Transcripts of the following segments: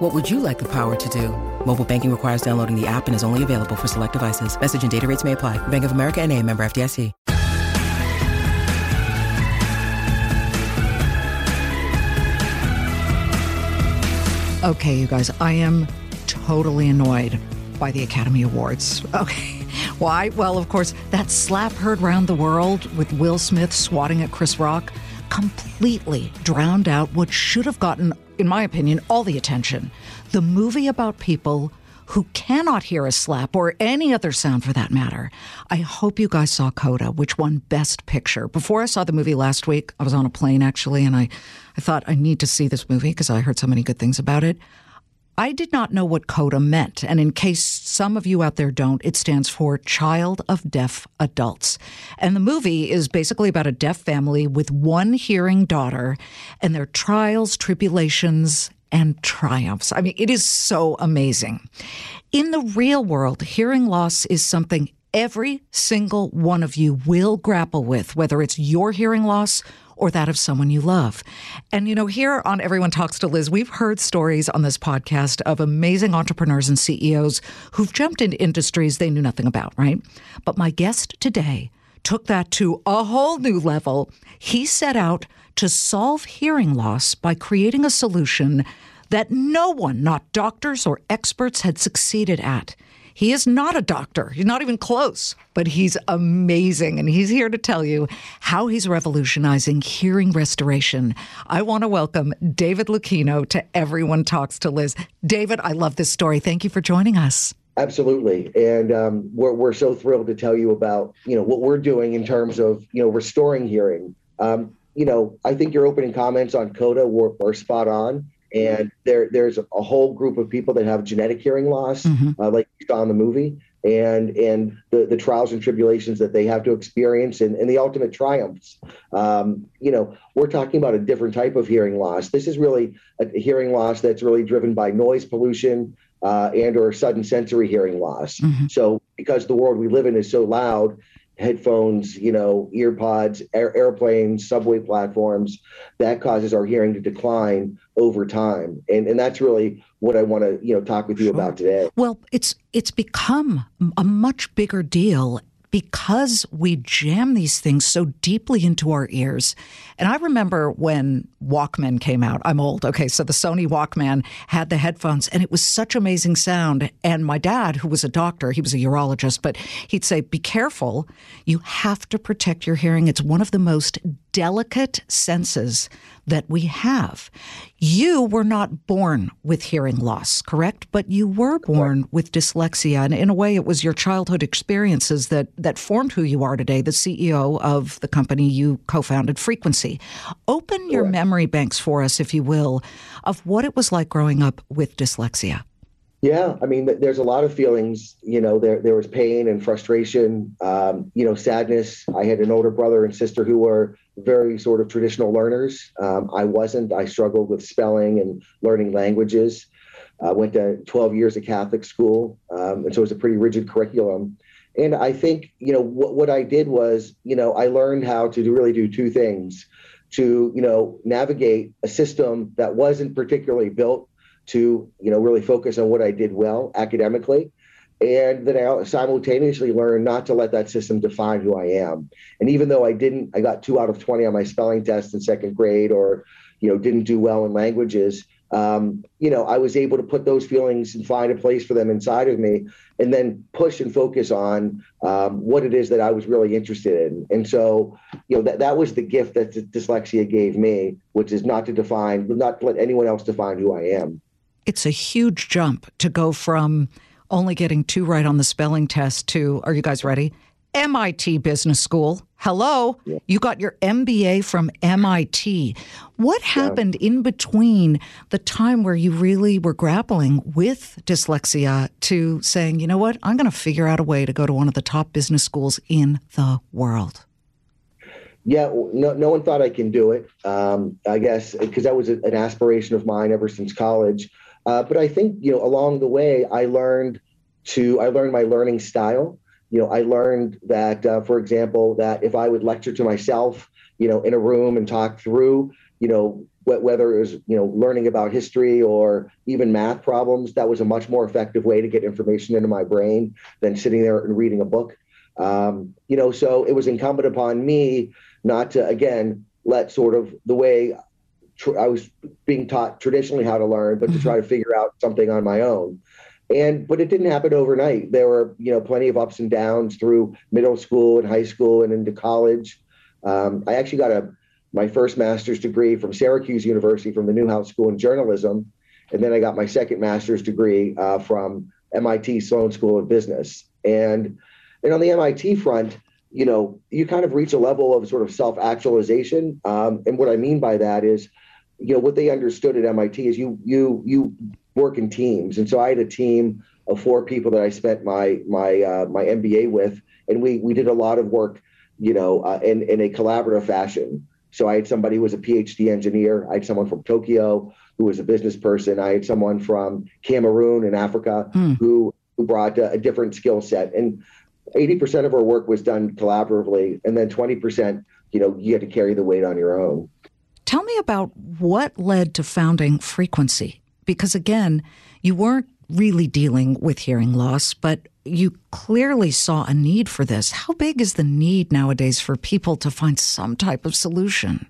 What would you like the power to do? Mobile banking requires downloading the app and is only available for select devices. Message and data rates may apply. Bank of America and a member FDIC. Okay, you guys, I am totally annoyed by the Academy Awards. Okay. Why? Well, of course, that slap heard round the world with Will Smith swatting at Chris Rock completely drowned out what should have gotten, in my opinion, all the attention. The movie about people who cannot hear a slap or any other sound for that matter. I hope you guys saw Coda, which won Best Picture. Before I saw the movie last week, I was on a plane actually, and I, I thought I need to see this movie because I heard so many good things about it. I did not know what CODA meant. And in case some of you out there don't, it stands for Child of Deaf Adults. And the movie is basically about a deaf family with one hearing daughter and their trials, tribulations, and triumphs. I mean, it is so amazing. In the real world, hearing loss is something every single one of you will grapple with, whether it's your hearing loss or that of someone you love. And, you know, here on Everyone Talks to Liz, we've heard stories on this podcast of amazing entrepreneurs and CEOs who've jumped into industries they knew nothing about, right? But my guest today took that to a whole new level. He set out to solve hearing loss by creating a solution that no one, not doctors or experts, had succeeded at. He is not a doctor. He's not even close, but he's amazing. And he's here to tell you how he's revolutionizing hearing restoration. I want to welcome David Lucchino to Everyone Talks to Liz. David, I love this story. Thank you for joining us. Absolutely, and um, we're we're so thrilled to tell you about you know what we're doing in terms of you know restoring hearing. Um, you know, I think your opening comments on Coda were, were spot on and there there's a whole group of people that have genetic hearing loss, mm-hmm. uh, like you saw in the movie, and and the, the trials and tribulations that they have to experience, and, and the ultimate triumphs. Um, you know, we're talking about a different type of hearing loss. This is really a hearing loss that's really driven by noise pollution. Uh, and or sudden sensory hearing loss. Mm-hmm. So because the world we live in is so loud, headphones, you know, earpods, air, airplanes, subway platforms, that causes our hearing to decline over time. And and that's really what I want to, you know, talk with you sure. about today. Well, it's it's become a much bigger deal because we jam these things so deeply into our ears. And I remember when Walkman came out. I'm old. Okay, so the Sony Walkman had the headphones and it was such amazing sound. And my dad, who was a doctor, he was a urologist, but he'd say, Be careful. You have to protect your hearing. It's one of the most delicate senses that we have. You were not born with hearing loss, correct? But you were born with dyslexia. And in a way, it was your childhood experiences that, that formed who you are today, the CEO of the company you co founded, Frequency. Open your memory banks for us, if you will, of what it was like growing up with dyslexia. Yeah, I mean, there's a lot of feelings. You know, there there was pain and frustration. Um, you know, sadness. I had an older brother and sister who were very sort of traditional learners. Um, I wasn't. I struggled with spelling and learning languages. I went to 12 years of Catholic school, um, and so it was a pretty rigid curriculum. And I think, you know, what, what I did was, you know, I learned how to do, really do two things to, you know, navigate a system that wasn't particularly built to, you know, really focus on what I did well academically and then I simultaneously learned not to let that system define who I am. And even though I didn't, I got two out of 20 on my spelling test in second grade or, you know, didn't do well in languages, um, you know, I was able to put those feelings and find a place for them inside of me and then push and focus on um, what it is that I was really interested in. And so, you know, that, that was the gift that dyslexia gave me, which is not to define, not to let anyone else define who I am. It's a huge jump to go from only getting two right on the spelling test to, are you guys ready? MIT Business School. Hello, yeah. you got your MBA from MIT. What happened yeah. in between the time where you really were grappling with dyslexia to saying, you know what, I'm going to figure out a way to go to one of the top business schools in the world? Yeah, no, no one thought I can do it. Um, I guess because that was a, an aspiration of mine ever since college. Uh, but I think you know along the way I learned to I learned my learning style you know, I learned that, uh, for example, that if I would lecture to myself, you know, in a room and talk through, you know, wh- whether it was, you know, learning about history or even math problems, that was a much more effective way to get information into my brain than sitting there and reading a book. Um, you know, so it was incumbent upon me not to, again, let sort of the way tr- I was being taught traditionally how to learn, but to try to figure out something on my own. And but it didn't happen overnight. There were you know plenty of ups and downs through middle school and high school and into college. Um, i actually got a my first master's degree from syracuse university from the newhouse school in journalism. And then i got my second master's degree uh, from mit sloan school of business. And and on the mit front you know you kind of reach a level of sort of self-actualization. Um, and what i mean by that is you know what they understood at mit is you you you work in teams. And so I had a team of four people that I spent my my uh, my MBA with, and we we did a lot of work, you know, uh, in in a collaborative fashion. So I had somebody who was a PhD engineer. I had someone from Tokyo who was a business person. I had someone from Cameroon in Africa mm. who who brought a, a different skill set. And 80% of our work was done collaboratively, and then 20%, you know, you had to carry the weight on your own. Tell me about what led to founding Frequency because again, you weren't really dealing with hearing loss, but you clearly saw a need for this. How big is the need nowadays for people to find some type of solution?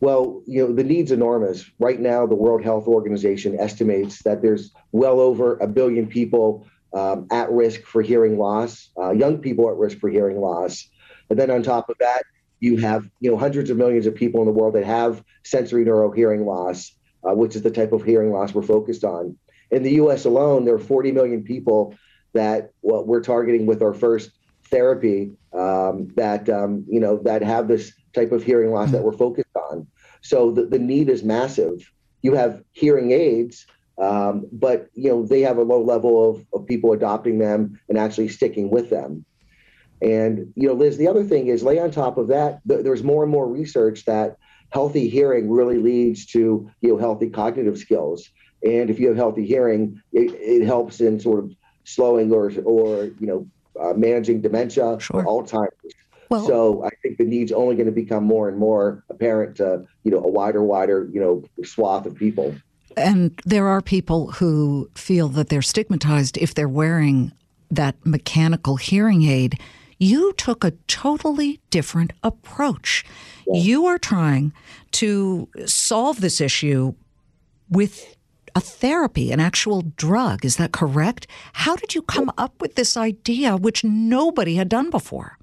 Well, you know, the need's enormous. Right now, the World Health Organization estimates that there's well over a billion people um, at risk for hearing loss, uh, young people at risk for hearing loss. And then on top of that, you have, you know, hundreds of millions of people in the world that have sensorineural hearing loss uh, which is the type of hearing loss we're focused on. In the US alone, there are 40 million people that what we're targeting with our first therapy um, that um, you know that have this type of hearing loss that we're focused on. So the, the need is massive. You have hearing aids, um, but you know they have a low level of, of people adopting them and actually sticking with them. And you know, Liz, the other thing is lay on top of that. Th- there's more and more research that healthy hearing really leads to you know healthy cognitive skills. And if you have healthy hearing, it, it helps in sort of slowing or or you know uh, managing dementia sure. or Alzheimer's. Well, so I think the need's only going to become more and more apparent to you know a wider, wider you know swath of people. And there are people who feel that they're stigmatized if they're wearing that mechanical hearing aid. You took a totally different approach. You are trying to solve this issue with a therapy, an actual drug. Is that correct? How did you come up with this idea, which nobody had done before?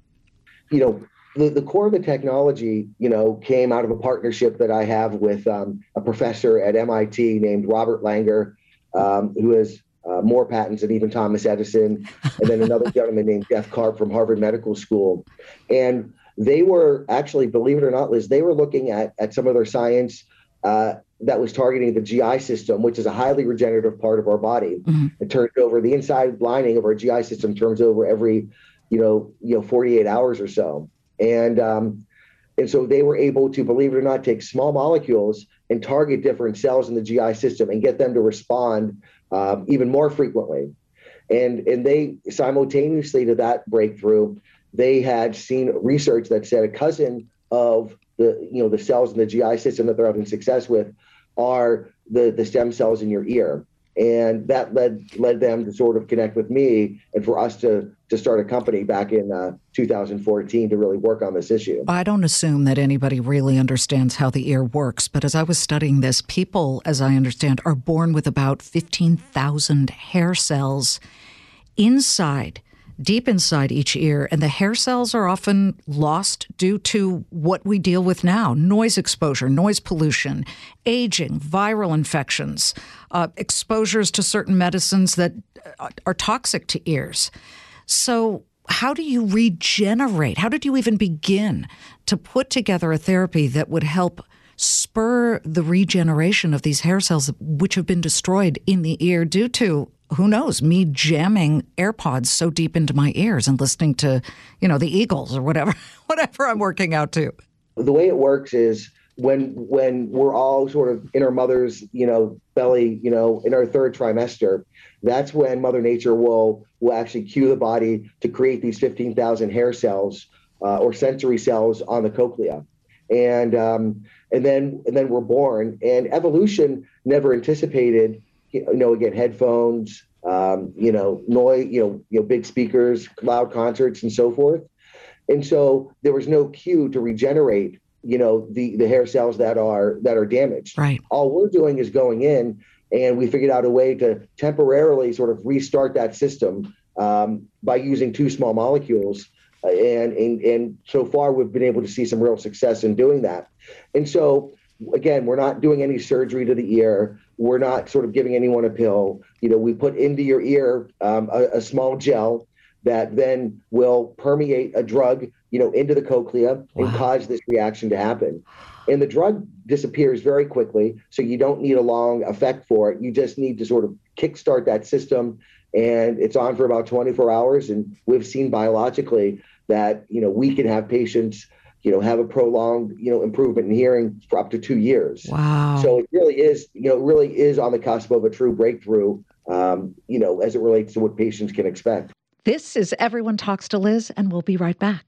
You know, the, the core of the technology, you know, came out of a partnership that I have with um, a professor at MIT named Robert Langer, um, who has uh, more patents than even Thomas Edison, and then another gentleman named Jeff Karp from Harvard Medical School. And they were actually, believe it or not, Liz, they were looking at, at some of their science uh, that was targeting the GI system, which is a highly regenerative part of our body. Mm-hmm. It turns over the inside lining of our GI system turns over every, you know, you know, 48 hours or so. And um, and so they were able to, believe it or not, take small molecules and target different cells in the GI system and get them to respond um, even more frequently. And and they simultaneously to that breakthrough, they had seen research that said a cousin of the you know the cells in the GI system that they're having success with are the the stem cells in your ear and that led led them to sort of connect with me and for us to to start a company back in uh, 2014 to really work on this issue. I don't assume that anybody really understands how the ear works, but as I was studying this, people, as I understand, are born with about 15,000 hair cells inside deep inside each ear, and the hair cells are often lost due to what we deal with now noise exposure, noise pollution, aging, viral infections, uh, exposures to certain medicines that uh, are toxic to ears. So, how do you regenerate? How did you even begin to put together a therapy that would help spur the regeneration of these hair cells, which have been destroyed in the ear due to who knows? Me jamming AirPods so deep into my ears and listening to, you know, the Eagles or whatever, whatever I'm working out to. The way it works is when when we're all sort of in our mother's you know belly you know in our third trimester that's when mother nature will will actually cue the body to create these 15,000 hair cells uh, or sensory cells on the cochlea. And um, and then and then we're born. And evolution never anticipated you know again headphones um, you know noise you know you know big speakers loud concerts and so forth. And so there was no cue to regenerate you know the the hair cells that are that are damaged. Right. All we're doing is going in and we figured out a way to temporarily sort of restart that system um, by using two small molecules. And, and and so far we've been able to see some real success in doing that. And so again we're not doing any surgery to the ear we're not sort of giving anyone a pill you know we put into your ear um, a, a small gel that then will permeate a drug you know, into the cochlea wow. and cause this reaction to happen. And the drug disappears very quickly, so you don't need a long effect for it. You just need to sort of kickstart that system, and it's on for about 24 hours. And we've seen biologically that you know we can have patients you know have a prolonged you know improvement in hearing for up to two years. Wow! So it really is you know really is on the cusp of a true breakthrough. Um, you know, as it relates to what patients can expect. This is Everyone Talks to Liz, and we'll be right back.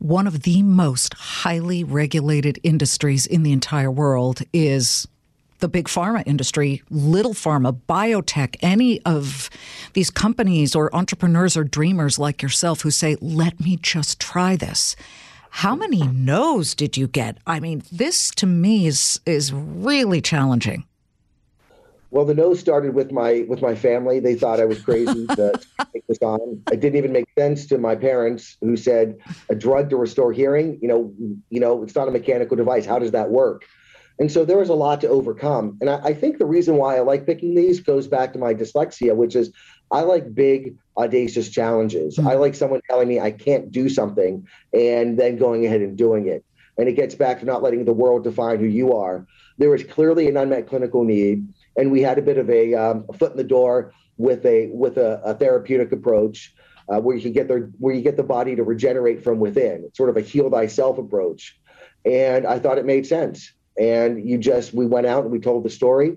one of the most highly regulated industries in the entire world is the big pharma industry, little pharma, biotech, any of these companies or entrepreneurs or dreamers like yourself who say, let me just try this. How many no's did you get? I mean, this to me is is really challenging. Well, the no's started with my with my family. They thought I was crazy to take this on. It didn't even make sense to my parents, who said a drug to restore hearing. You know, you know, it's not a mechanical device. How does that work? And so there was a lot to overcome. And I, I think the reason why I like picking these goes back to my dyslexia, which is I like big, audacious challenges. Mm-hmm. I like someone telling me I can't do something and then going ahead and doing it. And it gets back to not letting the world define who you are. There is clearly an unmet clinical need and we had a bit of a, um, foot in the door with a with a, a therapeutic approach uh, where you can get the where you get the body to regenerate from within. It's sort of a heal thyself approach, and I thought it made sense. And you just we went out and we told the story.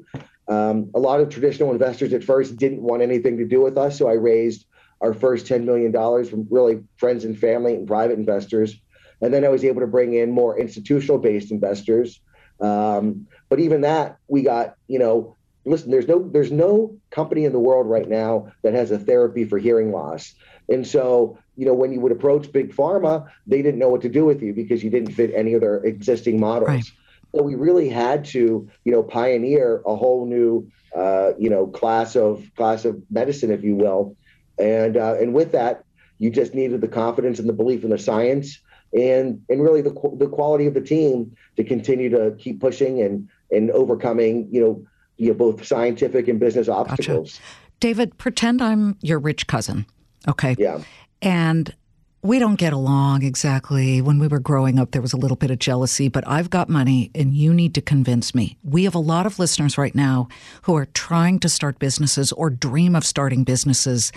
Um, a lot of traditional investors at first didn't want anything to do with us, so I raised our first $10 million from really friends and family and private investors. And then I was able to bring in more institutional based investors. Um, but even that, we got, you know, listen, there's no there's no company in the world right now that has a therapy for hearing loss. And so, you know, when you would approach big pharma, they didn't know what to do with you because you didn't fit any of their existing models. Right. So we really had to, you know, pioneer a whole new, uh, you know, class of class of medicine, if you will. And uh, and with that, you just needed the confidence and the belief in the science and and really the the quality of the team to continue to keep pushing and and overcoming, you know, you know, both scientific and business obstacles. Gotcha. David, pretend I'm your rich cousin. Okay. Yeah. And we don't get along exactly. When we were growing up, there was a little bit of jealousy, but I've got money and you need to convince me. We have a lot of listeners right now who are trying to start businesses or dream of starting businesses,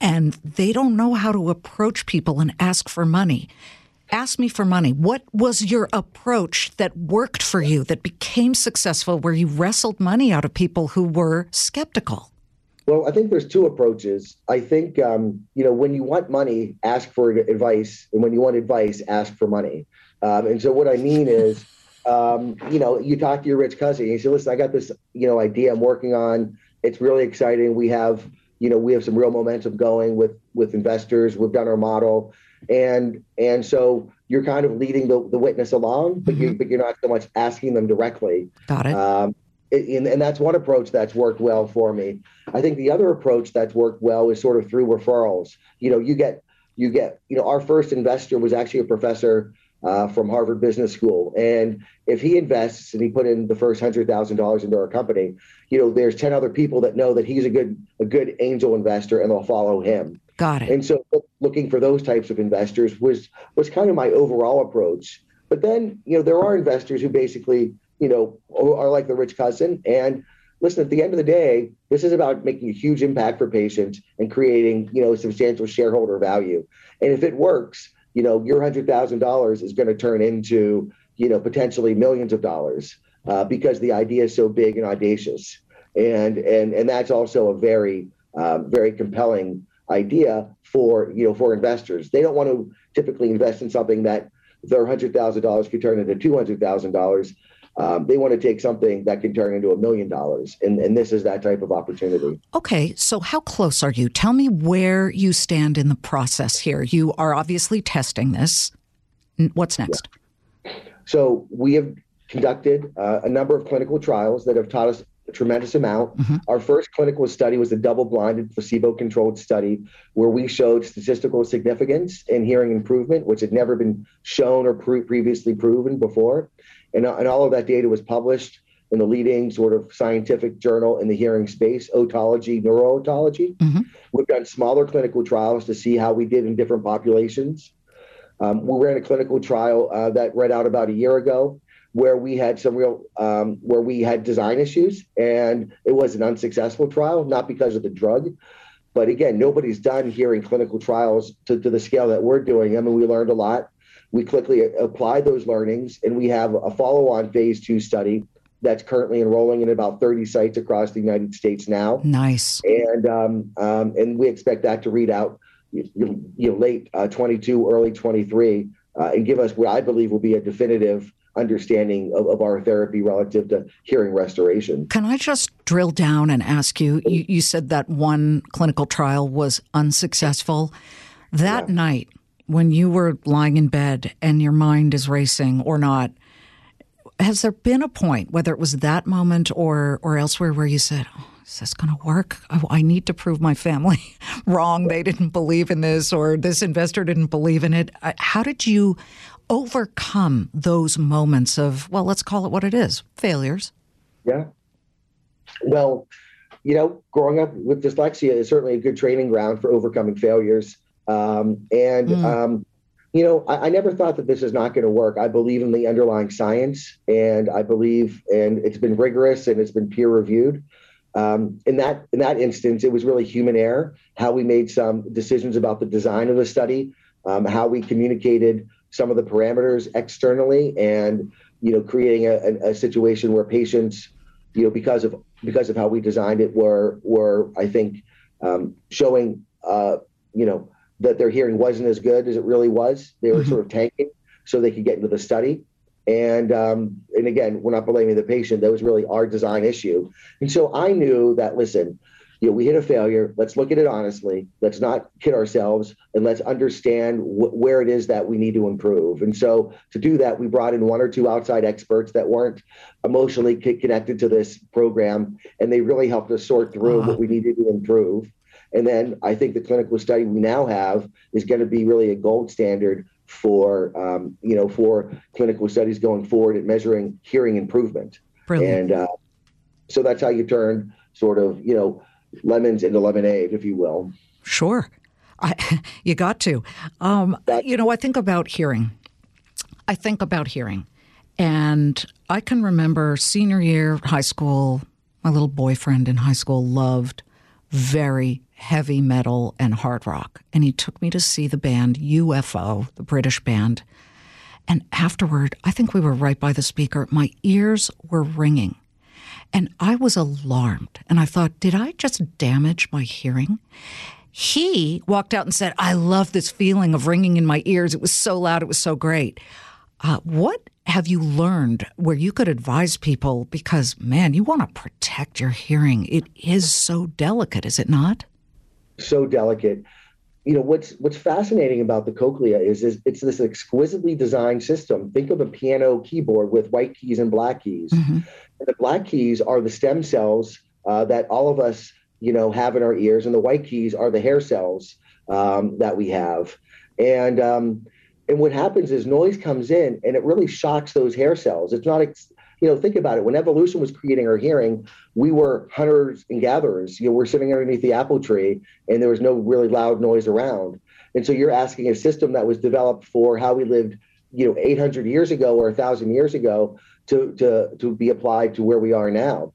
and they don't know how to approach people and ask for money. Ask me for money. What was your approach that worked for you, that became successful, where you wrestled money out of people who were skeptical? Well, I think there's two approaches. I think um, you know when you want money, ask for advice, and when you want advice, ask for money. Um, and so what I mean is, um, you know, you talk to your rich cousin, you say, "Listen, I got this, you know, idea I'm working on. It's really exciting. We have, you know, we have some real momentum going with with investors. We've done our model, and and so you're kind of leading the, the witness along, but mm-hmm. you but you're not so much asking them directly. Got it. Um, and, and that's one approach that's worked well for me. I think the other approach that's worked well is sort of through referrals. You know, you get you get you know our first investor was actually a professor uh, from Harvard Business School, and if he invests and he put in the first hundred thousand dollars into our company, you know, there's ten other people that know that he's a good a good angel investor, and they'll follow him. Got it. And so, looking for those types of investors was was kind of my overall approach. But then, you know, there are investors who basically you know, are like the rich cousin. And listen, at the end of the day, this is about making a huge impact for patients and creating, you know, substantial shareholder value. And if it works, you know, your hundred thousand dollars is going to turn into, you know, potentially millions of dollars uh, because the idea is so big and audacious. And and and that's also a very uh, very compelling idea for you know for investors. They don't want to typically invest in something that their hundred thousand dollars could turn into two hundred thousand dollars um, they want to take something that can turn into a million dollars. And, and this is that type of opportunity. Okay. So, how close are you? Tell me where you stand in the process here. You are obviously testing this. What's next? Yeah. So, we have conducted uh, a number of clinical trials that have taught us a tremendous amount. Mm-hmm. Our first clinical study was a double blinded, placebo controlled study where we showed statistical significance in hearing improvement, which had never been shown or pre- previously proven before. And, and all of that data was published in the leading sort of scientific journal in the hearing space, otology, neuro-otology. Mm-hmm. We've done smaller clinical trials to see how we did in different populations. Um, we ran a clinical trial uh, that read out about a year ago where we had some real um, where we had design issues and it was an unsuccessful trial not because of the drug but again nobody's done hearing clinical trials to, to the scale that we're doing I mean we learned a lot we quickly applied those learnings, and we have a follow on phase two study that's currently enrolling in about 30 sites across the United States now. Nice. And um, um, and we expect that to read out you know, late uh, 22, early 23, uh, and give us what I believe will be a definitive understanding of, of, our therapy relative to hearing restoration. Can I just drill down and ask you? You, you said that one clinical trial was unsuccessful. That yeah. night, when you were lying in bed and your mind is racing or not, has there been a point, whether it was that moment or or elsewhere, where you said, oh, "Is this going to work? I, I need to prove my family wrong. They didn't believe in this, or this investor didn't believe in it." Uh, how did you overcome those moments of, well, let's call it what it is, failures? Yeah. Well, you know, growing up with dyslexia is certainly a good training ground for overcoming failures. Um, and, mm. um, you know, I, I, never thought that this is not going to work. I believe in the underlying science, and I believe, and it's been rigorous and it's been peer reviewed. Um, in that in that instance, it was really human error. How we made some decisions about the design of the study, um, how we communicated some of the parameters externally, and you know, creating a, a, situation where patients, you know, because of because of how we designed it, were were I think um, showing, uh, you know that their hearing wasn't as good as it really was. They were mm-hmm. sort of tanking so they could get into the study. And um, and again, we're not blaming the patient. That was really our design issue. And so I knew that listen, you know, we hit a failure. Let's look at it honestly. Let's not kid ourselves, and let's understand wh- where it is that we need to improve. And so to do that, we brought in one or two outside experts that weren't emotionally connected to this program, and they really helped us sort through uh-huh. what we needed to improve. And then I think the clinical study we now have is going to be really a gold standard for um, you know for clinical studies going forward at measuring hearing improvement. Brilliant. And uh, so that's how you turn sort of you know lemons into lemonade, if you will. Sure. I, you got to. Um, you know, I think about hearing. I think about hearing. And I can remember senior year high school, my little boyfriend in high school loved very heavy metal and hard rock. And he took me to see the band UFO, the British band. And afterward, I think we were right by the speaker. My ears were ringing. And I was alarmed. And I thought, did I just damage my hearing? He walked out and said, I love this feeling of ringing in my ears. It was so loud. It was so great. Uh, what have you learned where you could advise people? Because, man, you want to protect your hearing. It is so delicate, is it not? So delicate. You know what's what's fascinating about the cochlea is, is it's this exquisitely designed system. Think of a piano keyboard with white keys and black keys. Mm-hmm. And the black keys are the stem cells uh, that all of us, you know, have in our ears, and the white keys are the hair cells um, that we have. And um, and what happens is noise comes in and it really shocks those hair cells. It's not, you know, think about it. When evolution was creating our hearing, we were hunters and gatherers. You know, we're sitting underneath the apple tree and there was no really loud noise around. And so you're asking a system that was developed for how we lived, you know, 800 years ago or 1,000 years ago to, to, to be applied to where we are now.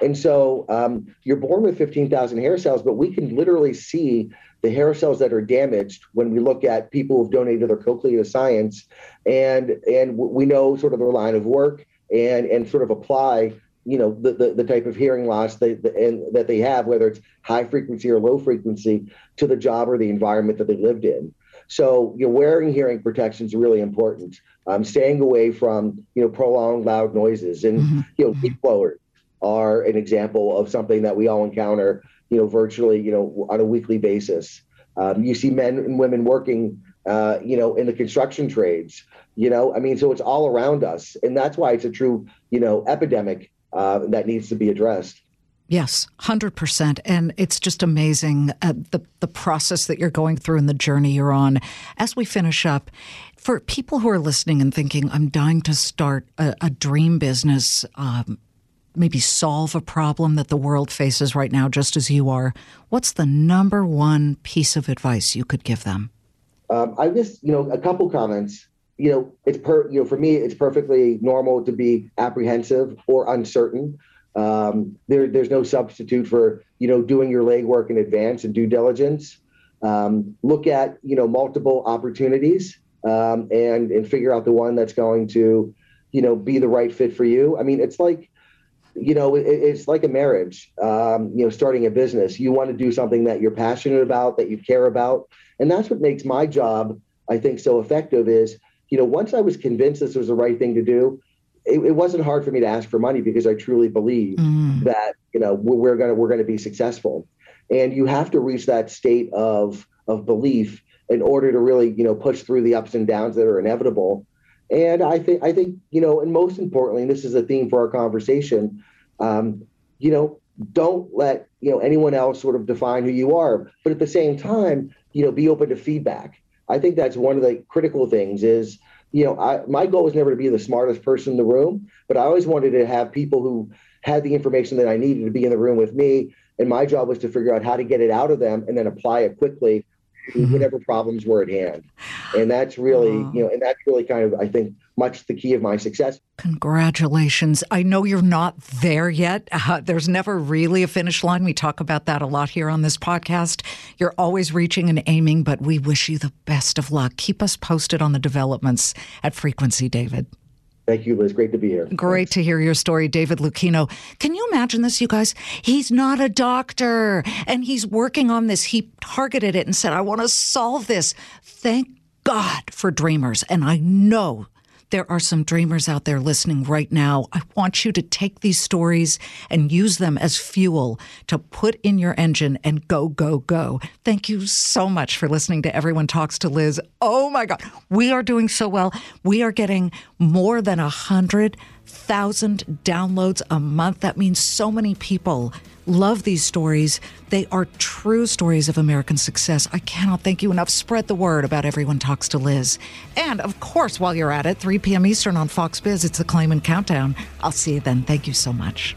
And so um, you're born with 15,000 hair cells, but we can literally see the hair cells that are damaged when we look at people who've donated their cochlea to science, and and we know sort of their line of work and and sort of apply you know the, the, the type of hearing loss they, the, and that they have whether it's high frequency or low frequency to the job or the environment that they lived in so you know wearing hearing protection is really important um, staying away from you know prolonged loud noises and mm-hmm. you know leaf blowers are an example of something that we all encounter you know, virtually, you know, on a weekly basis. Um, you see men and women working, uh, you know, in the construction trades. You know, I mean, so it's all around us, and that's why it's a true, you know, epidemic uh, that needs to be addressed. Yes, hundred percent, and it's just amazing uh, the the process that you're going through and the journey you're on. As we finish up, for people who are listening and thinking, "I'm dying to start a, a dream business," um, maybe solve a problem that the world faces right now, just as you are, what's the number one piece of advice you could give them? Um, I just, you know, a couple comments. You know, it's per, you know, for me, it's perfectly normal to be apprehensive or uncertain. Um, there, there's no substitute for, you know, doing your legwork in advance and due diligence. Um, look at, you know, multiple opportunities um, and and figure out the one that's going to, you know, be the right fit for you. I mean, it's like you know, it, it's like a marriage. Um, you know, starting a business, you want to do something that you're passionate about, that you care about, and that's what makes my job, I think, so effective. Is you know, once I was convinced this was the right thing to do, it, it wasn't hard for me to ask for money because I truly believe mm. that you know we're gonna we're gonna be successful, and you have to reach that state of of belief in order to really you know push through the ups and downs that are inevitable and I think I think you know, and most importantly, and this is a theme for our conversation. Um, you know, don't let you know anyone else sort of define who you are, but at the same time, you know, be open to feedback. I think that's one of the critical things. Is you know, I, my goal was never to be the smartest person in the room, but I always wanted to have people who had the information that I needed to be in the room with me. And my job was to figure out how to get it out of them and then apply it quickly mm-hmm. whatever problems were at hand. And that's really, you know, and that's really kind of, I think, much the key of my success. Congratulations. I know you're not there yet. Uh, there's never really a finish line. We talk about that a lot here on this podcast. You're always reaching and aiming, but we wish you the best of luck. Keep us posted on the developments at Frequency, David. Thank you, Liz. Great to be here. Great Thanks. to hear your story, David Lucchino. Can you imagine this, you guys? He's not a doctor and he's working on this. He targeted it and said, I want to solve this. Thank God for dreamers. And I know there are some dreamers out there listening right now. I want you to take these stories and use them as fuel to put in your engine and go, go, go. Thank you so much for listening to Everyone Talks to Liz. Oh my God, we are doing so well. We are getting more than a hundred thousand downloads a month. That means so many people love these stories. They are true stories of American success. I cannot thank you enough. Spread the word about Everyone Talks to Liz. And of course, while you're at it, 3 p.m. Eastern on Fox Biz, it's a Claman Countdown. I'll see you then. Thank you so much.